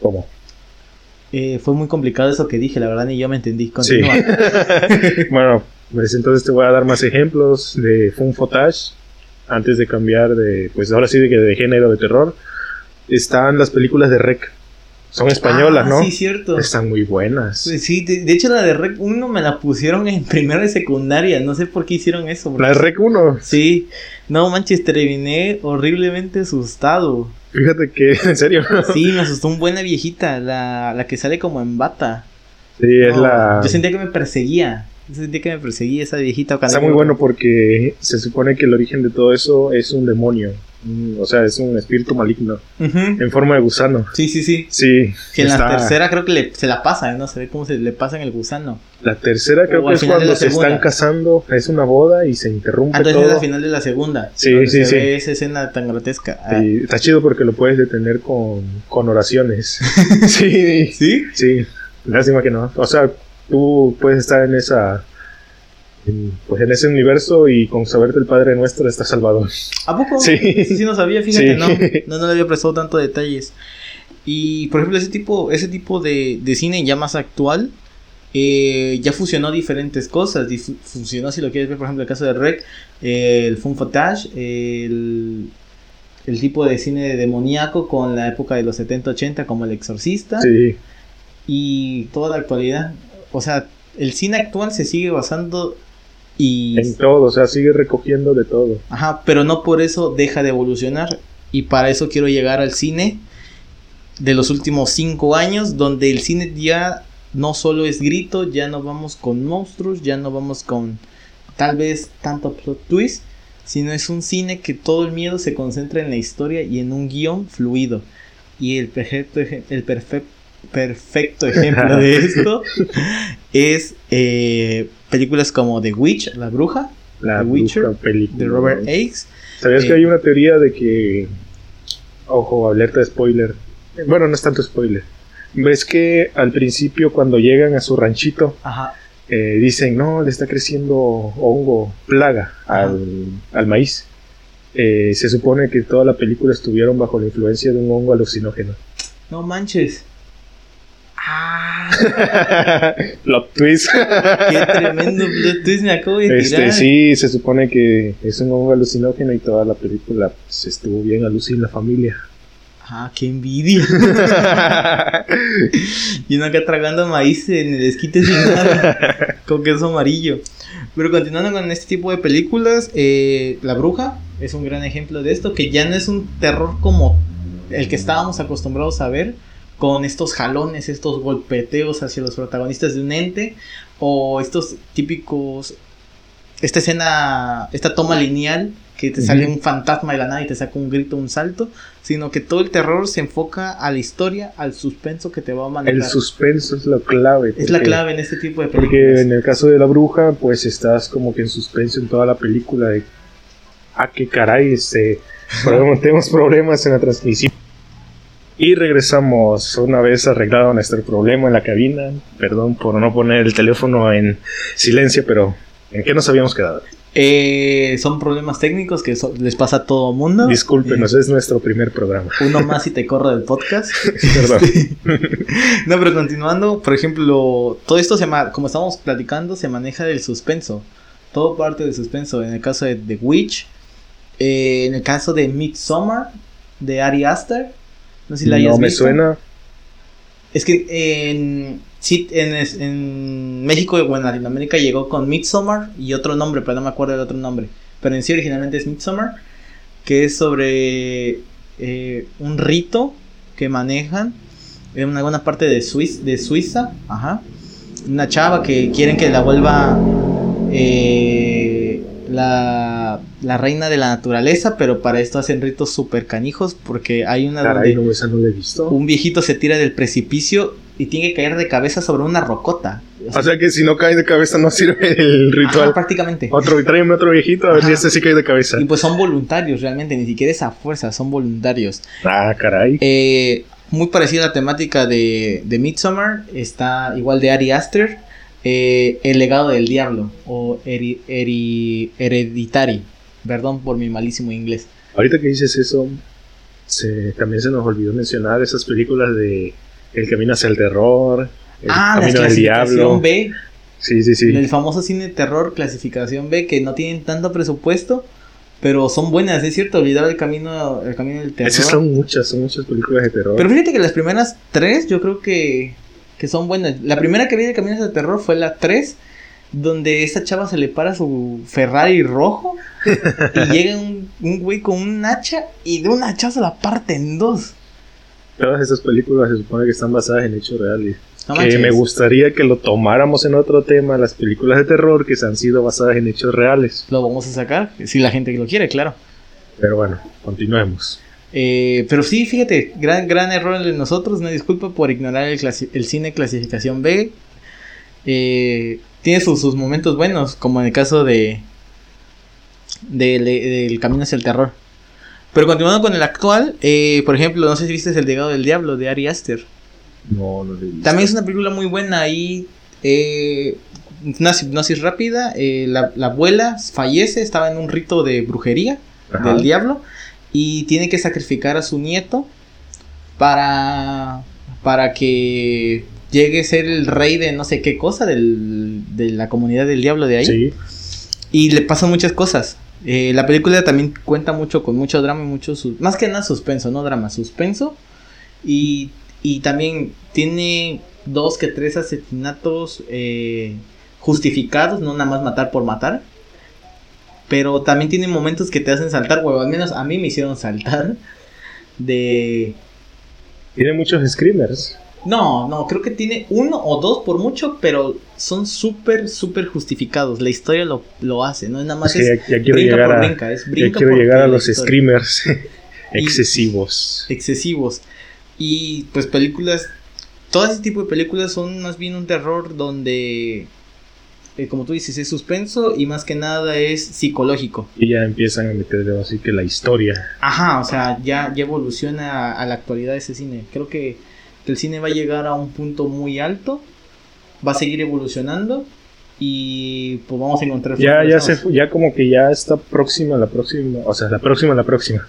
¿Cómo? Eh, fue muy complicado eso que dije, la verdad ni yo me entendí. Continúa. Sí. bueno, pues entonces te voy a dar más ejemplos de phone footage antes de cambiar de, pues ahora sí de, de género de terror, están las películas de Rec. Son españolas, ah, ¿no? Sí, cierto. Están muy buenas. Pues sí, de, hecho la de Rec 1 me la pusieron en primera y secundaria. No sé por qué hicieron eso. ¿La de Rec 1? Sí. No, manches, terminé horriblemente asustado. Fíjate que, en serio. sí, me asustó una buena viejita, la, la que sale como en bata. Sí, es la... Yo sentía que me perseguía. Sentí que me perseguía esa viejita. Está muy bueno porque se supone que el origen de todo eso es un demonio. O sea, es un espíritu maligno. En forma de gusano. Sí, sí, sí. Sí. Que en la tercera creo que se la pasa, ¿no? Se ve cómo se le pasa en el gusano. La tercera creo que es cuando se están casando. Es una boda y se interrumpe Antes todo. es al final de la segunda. Sí, sí, se sí. Ve esa escena tan grotesca. Ah. está chido porque lo puedes detener con, con oraciones. sí. ¿Sí? Sí. Lástima que no. O sea, tú puedes estar en esa pues en ese universo y con saberte el Padre Nuestro está salvado. ¿A poco? Sí. Sí, no sabía, fíjate, no, no, no le había prestado tanto detalles. Y por ejemplo, ese tipo, ese tipo de, de cine ya más actual eh, ya fusionó diferentes cosas. Funcionó, si lo quieres ver, por ejemplo, el caso de Rec, el Fun Footage, el, el tipo de cine demoníaco con la época de los 70-80, como El Exorcista. Sí. Y toda la actualidad. O sea, el cine actual se sigue basando y... En todo, o sea, sigue recogiendo de todo. Ajá, pero no por eso deja de evolucionar. Y para eso quiero llegar al cine de los últimos cinco años, donde el cine ya no solo es grito, ya no vamos con monstruos, ya no vamos con tal vez tanto plot twist, sino es un cine que todo el miedo se concentra en la historia y en un guion fluido. Y el perfecto, el perfecto, perfecto ejemplo de esto es eh, películas como The Witch, La Bruja, La The Witcher, de Robert Aix. ¿Sabías que eh, hay una teoría de que, ojo, alerta de spoiler, bueno, no es tanto spoiler, ves que al principio cuando llegan a su ranchito, eh, dicen, no, le está creciendo hongo, plaga al, maíz. se supone que toda la película estuvieron bajo la influencia de un hongo alucinógeno. No manches. Ah. plot twist. Qué tremendo plot twist me acabo de este, tirar. Sí, se supone que es un hongo alucinógeno y toda la película pues, estuvo bien a Lucy y la familia. Ah, qué envidia. y uno acá tragando maíz en el esquite sin nada. con queso amarillo. Pero continuando con este tipo de películas, eh, La Bruja es un gran ejemplo de esto, que ya no es un terror como el que estábamos acostumbrados a ver, con estos jalones, estos golpeteos hacia los protagonistas de un ente, o estos típicos, esta escena, esta toma lineal, que te sale un fantasma de la nada y te saca un grito, un salto, sino que todo el terror se enfoca a la historia, al suspenso que te va a manejar. El suspenso es la clave. es la clave en este tipo de películas. Porque en el caso de la bruja, pues estás como que en suspenso en toda la película de, ah, qué caray, este, tenemos problemas en la transmisión Y regresamos una vez arreglado nuestro problema en la cabina. Perdón por no poner el teléfono en silencio, pero ¿en qué nos habíamos quedado? Eh, son problemas técnicos que so- les pasa a todo mundo. Discúlpenos, es nuestro primer programa. Uno más y te corro del podcast. Perdón. No, pero continuando, por ejemplo, todo esto se como estamos platicando, se maneja del suspenso. Todo parte del suspenso. En el caso de The Witch, eh, en el caso de Midsommar, de Ari Aster. No sé si la hayas No me visto. suena. Es que en, sí, en, en México o en Latinoamérica llegó con Midsommar y otro nombre, pero no me acuerdo del otro nombre. Pero en sí originalmente es Midsommar, que es sobre eh, un rito que manejan en una, alguna parte de, Suiz- de Suiza. Ajá. Una chava que quieren que la vuelva eh, la, la reina de la naturaleza, pero para esto hacen ritos super canijos porque hay una Caray, donde no, esa no la he visto. un viejito se tira del precipicio y tiene que caer de cabeza sobre una rocota. O sea que si no cae de cabeza no sirve el Ajá, ritual. prácticamente. Otro, tráeme otro viejito, a ver si este sí cae de cabeza. Y pues son voluntarios realmente, ni siquiera es a fuerza, son voluntarios. Ah, caray. Eh, muy parecida a la temática de, de Midsommar, está igual de Ari Aster, eh, El legado del diablo o Heri- Heri- Hereditary. Perdón por mi malísimo inglés. Ahorita que dices eso, se, también se nos olvidó mencionar esas películas de El camino hacia el terror, El ah, camino del diablo. B, Sí, sí, sí. el famoso cine de terror clasificación B que no tienen tanto presupuesto, pero son buenas, es cierto, olvidar el camino, el camino del terror. Esas son muchas, son muchas películas de terror. Pero fíjate que las primeras tres yo creo que, que son buenas. La primera que vi de Caminos de Terror fue la 3, donde esta chava se le para su Ferrari rojo y llega un, un güey con un hacha y de un hachazo la parte en dos. Todas esas películas se supone que están basadas en hechos reales. No que manches. me gustaría que lo tomáramos en otro tema, las películas de terror que se han sido basadas en hechos reales. Lo vamos a sacar, si la gente lo quiere, claro. Pero bueno, continuemos. Eh, pero sí, fíjate, gran, gran error de nosotros, una disculpa por ignorar el, clasi- el cine clasificación B. Eh, tiene sus, sus momentos buenos, como en el caso de, de- de- del Camino hacia el Terror. Pero continuando con el actual, eh, por ejemplo, no sé si viste El legado del diablo de Ari Aster. No, no lo. También es una película muy buena ahí. Eh, una hipnosis rápida. eh, la, la abuela fallece, estaba en un rito de brujería Ajá. del diablo y tiene que sacrificar a su nieto para para que llegue a ser el rey de no sé qué cosa del- de la comunidad del diablo de ahí. Sí, y le pasan muchas cosas. Eh, la película también cuenta mucho con mucho drama y mucho más que nada suspenso no drama suspenso. Y, y también tiene dos que tres asesinatos eh, justificados no nada más matar por matar pero también tiene momentos que te hacen saltar, o al menos a mí me hicieron saltar. De. tiene muchos screamers. No, no, creo que tiene uno o dos por mucho, pero son súper, súper justificados. La historia lo, lo hace, ¿no? Nada más Es ya, ya quiero brinca por a, brinca, es ya brinca quiero porque llegar a los screamers excesivos. excesivos. Y pues películas. Todo ese tipo de películas son más bien un terror donde. Eh, como tú dices, es suspenso y más que nada es psicológico. Y ya empiezan a meterle así que la historia. Ajá, o sea, ya, ya evoluciona a, a la actualidad ese cine. Creo que, que el cine va a llegar a un punto muy alto, va a seguir evolucionando y pues vamos a encontrar... Ya, ya se ya como que ya está próxima la próxima, o sea, la próxima, la próxima.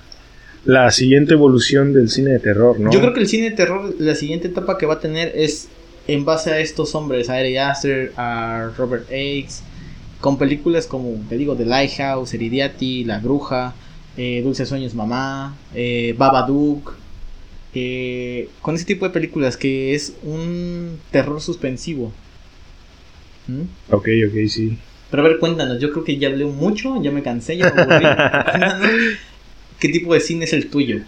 La siguiente evolución del cine de terror, ¿no? Yo creo que el cine de terror, la siguiente etapa que va a tener es en base a estos hombres, a Ari Aster, a Robert Eggs, con películas como, te digo, The Lighthouse, Heredity, La Bruja, eh, Dulces Sueños Mamá, eh, Babadook, eh, con ese tipo de películas que es un terror suspensivo. ¿Mm? Ok, ok, sí. Pero a ver, cuéntanos, yo creo que ya hablé mucho, ya me cansé, ya me aburrí. ¿Qué tipo de cine es el tuyo?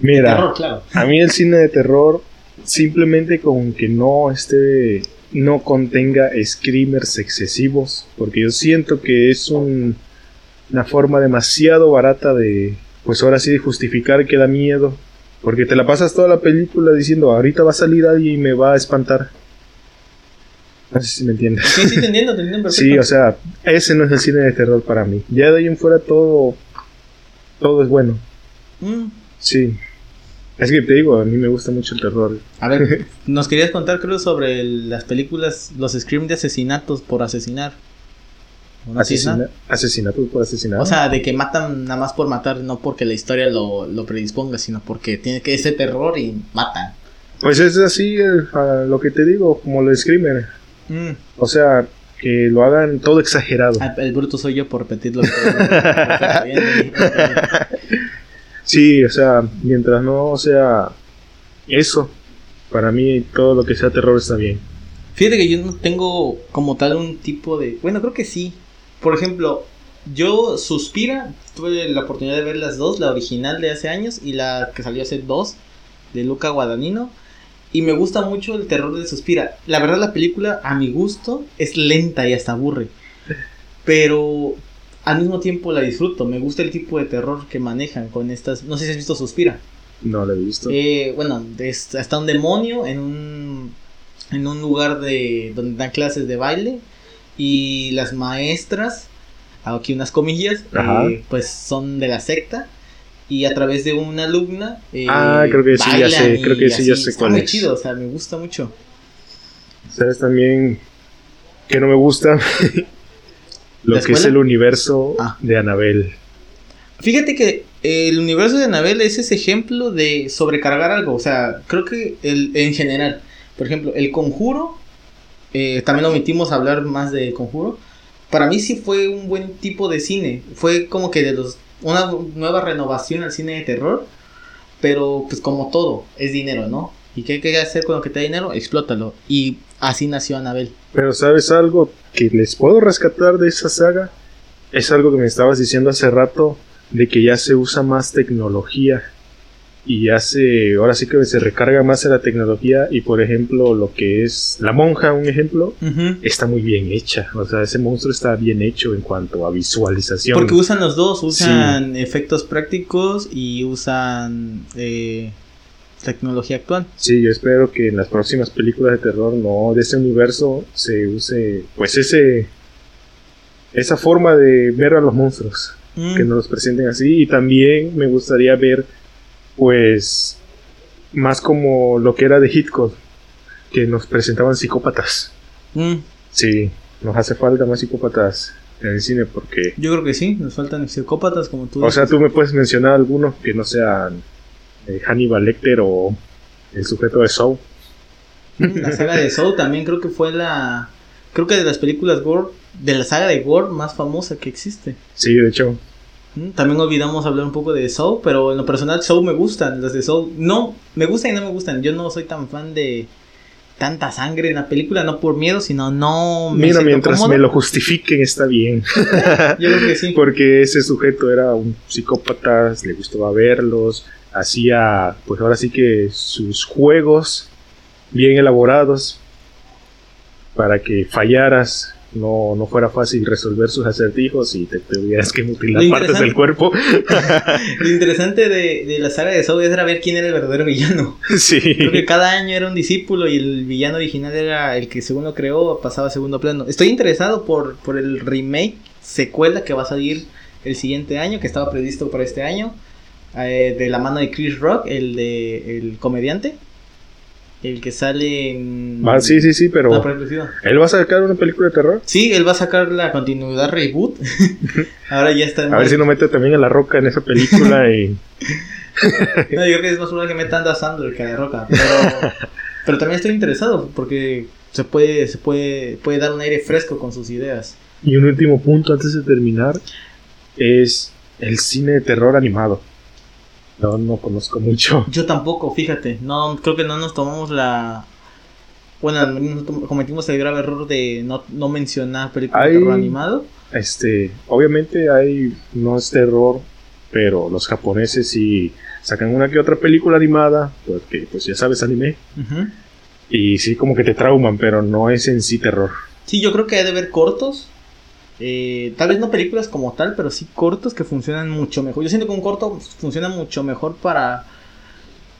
Mira, Terror, claro. a mí el cine de terror simplemente con que no esté, no contenga screamers excesivos, porque yo siento que es un- una forma demasiado barata de, pues ahora sí, de justificar que da miedo, porque te la pasas toda la película diciendo, ahorita va a salir alguien y me va a espantar. No sé si me entiendes. Sí, sí, te entiendo, te entiendo perfecto. Sí, o sea, ese no es el cine de terror para mí. Ya de ahí en fuera todo, todo es bueno. Mm, Sí. Es que te digo, a mí me gusta mucho el terror. A ver, nos querías contar, creo, sobre el- las películas, los scream de asesinatos por asesinar. ¿O no así es, no? Asesina- asesinato por asesinato. O sea, de que matan nada más por matar, no porque la historia lo, lo predisponga, sino porque tiene que ese terror y matan. pues es así eh, a lo que te digo, como lo Screamer. Mm. O sea, que lo hagan todo exagerado. Ah, El bruto soy yo por repetir lo que... Perfecto, bien, bien. Sí, o sea, mientras no sea eso, para mí todo lo que sea terror está bien. Fíjate que yo no tengo como tal un tipo de... Bueno, creo que sí. Por ejemplo, yo Suspira, tuve la oportunidad de ver las dos, la original de hace años y la que salió hace dos, de Luca Guadagnino. Y me gusta mucho el terror de Suspira. La verdad la película, a mi gusto, es lenta y hasta aburre. Pero al mismo tiempo la disfruto. Me gusta el tipo de terror que manejan con estas... No sé si has visto Suspira. No lo he visto. Eh, bueno, es- está un demonio en un, en un lugar de donde dan clases de baile y las maestras, hago aquí unas comillas, eh, pues son de la secta y a través de una alumna eh, Ah, creo que sí, ya sé, creo que sí, ya sé Está cuál muy es. chido, o sea, me gusta mucho. ¿Sabes también que no me gusta? lo ¿La que es el universo Ah. de Anabel. Fíjate que el universo de Anabel es ese ejemplo de sobrecargar algo. O sea, creo que el, en general, por ejemplo, el conjuro, eh, también omitimos hablar más de conjuro. Para mí sí fue un buen tipo de cine. Fue como que de los una nueva renovación al cine de terror. Pero pues como todo, es dinero, ¿no? ¿Y qué hay que hacer con lo que te da dinero? Explótalo. Y así nació Anabel. Pero ¿sabes algo que les puedo rescatar de esa saga? Es algo que me estabas diciendo hace rato, de que ya se usa más tecnología. Y ya se, ahora sí que se recarga más en la tecnología. Y por ejemplo, lo que es la monja, un ejemplo, está muy bien hecha. O sea, ese monstruo está bien hecho en cuanto a visualización. Porque usan los dos, usan efectos prácticos y usan eh, tecnología actual. Sí, yo espero que en las próximas películas de terror, no, de ese universo, se use, pues ese, esa forma de ver a los monstruos, Mm. que nos los presenten así. Y también me gustaría ver, pues, más como lo que era de Hitchcock, que nos presentaban psicópatas. Mm, Sí, nos hace falta más psicópatas en el cine porque, Yo creo que sí, nos faltan psicópatas como tú. o sea, tú me puedes mencionar algunos que no sean eh, Hannibal Lecter o el sujeto de Saw. Mm, La saga de Saw también creo que fue la... Creo que de las películas gore, de la saga de gore más famosa que existe. Sí, de hecho, Mm, También olvidamos hablar un poco de Saw, pero en lo personal Saw me gustan, las de Saw no, me gustan y no me gustan. Yo no soy tan fan de tanta sangre en la película, no por miedo, sino no me Mira, mientras cómodo. me lo justifiquen está bien. Yo creo que sí. Porque ese sujeto era un psicópata, le gustaba verlos, hacía, pues ahora sí que sus juegos bien elaborados para que fallaras, no, no fuera fácil resolver sus acertijos y te tuvieras que mutilar partes del cuerpo. Lo interesante de, de la saga de Saw era ver quién era el verdadero villano. sí. Creo que cada año era un discípulo y el villano original era el que según lo creó pasaba a segundo plano. Estoy interesado por, por el remake, secuela que va a salir el siguiente año, que estaba previsto para este año, eh, de la mano de Chris Rock, el de el comediante, el que sale en... Ah, sí, sí, sí, pero no. él va a sacar una película de terror. Sí, él va a sacar la continuidad reboot. Ahora ya está en A ver si no mete también a la roca en esa película y No, yo creo que es más probable que metan a Sandler que a La Roca. Pero, pero también estoy interesado porque se puede, se puede, puede dar un aire fresco con sus ideas. Y un último punto antes de terminar es el cine de terror animado. No, no conozco mucho. Yo tampoco, fíjate, no creo que no nos tomamos la bueno, cometimos el grave error de no, no mencionar películas de terror animado. Este, obviamente hay no es terror, pero los japoneses sí sacan una que otra película animada, porque pues ya sabes anime y sí como que te trauman, pero no es en sí terror. Sí, yo creo que hay de ver cortos. Eh, tal vez no películas como tal, pero sí cortos que funcionan mucho mejor. Yo siento que un corto funciona mucho mejor para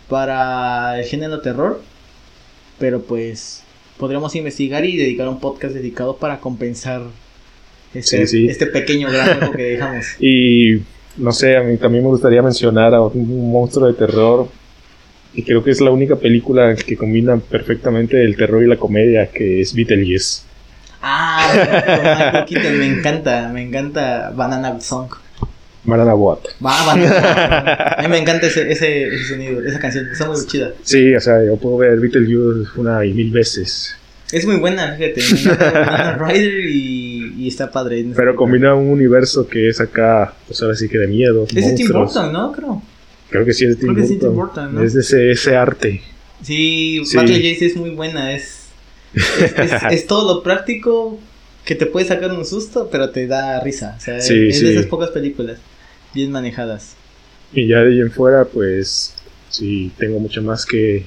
para el género terror. Pero pues podríamos investigar y dedicar un podcast dedicado para compensar este, Sí, sí. este pequeño gran hueco que dejamos. Y no sé, a mí también me gustaría mencionar a un monstruo de terror Y creo que es la única película que combina perfectamente el terror y la comedia, que es Beetlejuice. Ah, con Michael Keaton, me encanta, me encanta Banana Song. Banana What. Va, Banana. A mí me encanta ese, ese, ese sonido, esa canción, está muy chida. Sí, o sea, yo puedo ver Beetlejuice una y mil veces. Es muy buena, fíjate. Banana Rider y, y está padre. Pero combina un universo que es acá, pues ahora sí que de miedo. Es de Tim. Burton, ¿no? Creo. Creo que sí es de Tim Creo que sí, Burton. Tim Burton, ¿no? Es de ese, ese arte. Sí, Sí. Battle Jace es muy buena, es, es, es- es todo lo práctico que te puede sacar un susto, pero te da risa. O sea, Sí, es sí. de esas pocas películas bien manejadas. Y ya de ahí en fuera, pues sí, tengo mucho más que,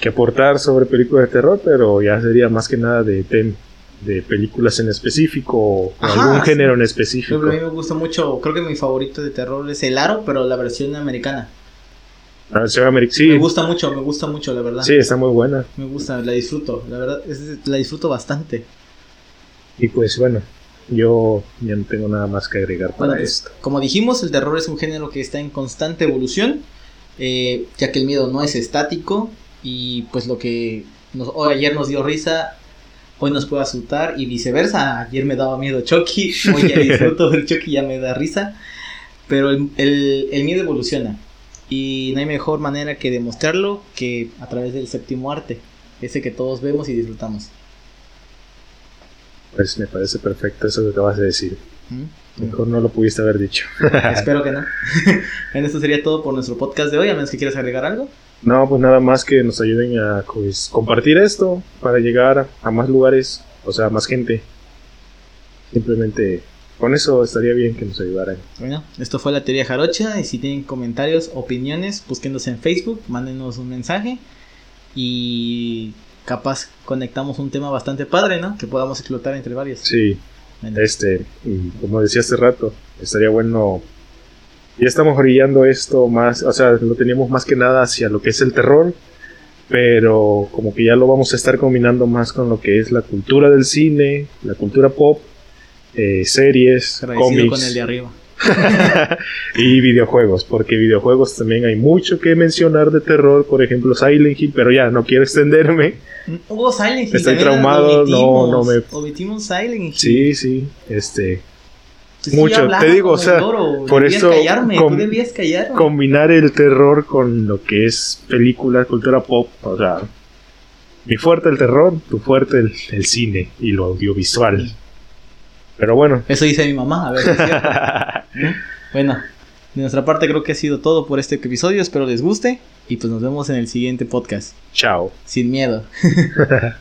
que aportar sobre películas de terror, pero ya sería más que nada de, tem- de películas en específico o Ajá, algún sí. género en específico. a mí me gusta mucho, creo que mi favorito de terror es El Aro, pero la versión americana. Ah, sí, Me gusta mucho, me gusta mucho, la verdad. sí, está muy buena. Me gusta, la disfruto, la verdad, es- la disfruto bastante. Y pues bueno, yo ya no tengo nada más que agregar para Bueno, pues, esto. como dijimos, el terror es un género que está en constante evolución, eh, ya que el miedo no es estático y pues lo que nos, hoy ayer nos dio risa, hoy nos puede asustar y viceversa. Ayer me daba miedo Chucky, hoy ya disfruto del Chucky ya me da risa, pero el, el- el miedo evoluciona y no hay mejor manera que demostrarlo que a través del séptimo arte, ese que todos vemos y disfrutamos. Pues me parece perfecto eso que acabas de decir. ¿Mm? Mejor no lo pudiste haber dicho. Espero que no. bueno, esto sería todo por nuestro podcast de hoy, a menos que quieras agregar algo. No, pues nada más que nos ayuden a pues, compartir esto para llegar a más lugares, o sea, a más gente. Simplemente con eso estaría bien que nos ayudaran. Bueno, esto fue la teoría jarocha y si tienen comentarios, opiniones, búsquenos en Facebook, mándenos un mensaje y capaz conectamos un tema bastante padre, ¿no? Que podamos explotar entre varios. Sí, Bueno, este, y como decía hace rato, estaría bueno. Ya estamos orillando esto más, o sea, lo teníamos más que nada hacia lo que es el terror, pero como que ya lo vamos a estar combinando más con lo que es la cultura del cine, la cultura pop, eh, series, cómics. con el de arriba. y videojuegos, porque videojuegos también hay mucho que mencionar de terror, por ejemplo Silent Hill, pero ya no quiero extenderme. Hubo Silent Hill. Estoy traumado, no, no me- Omitimos Silent Hill. Sí, sí, este, Pues mucho, te digo, o sea, el loro, por eso callarme, com- combinar el terror con lo que es película, cultura pop, o sea, mi fuerte el terror, tu fuerte el, el cine y lo audiovisual. Pero bueno, Eso dice mi mamá, a ver es cierto. ¿Mm? Bueno, de nuestra parte creo que ha sido todo por este episodio, espero les guste y pues nos vemos en el siguiente podcast. chao. Sin miedo.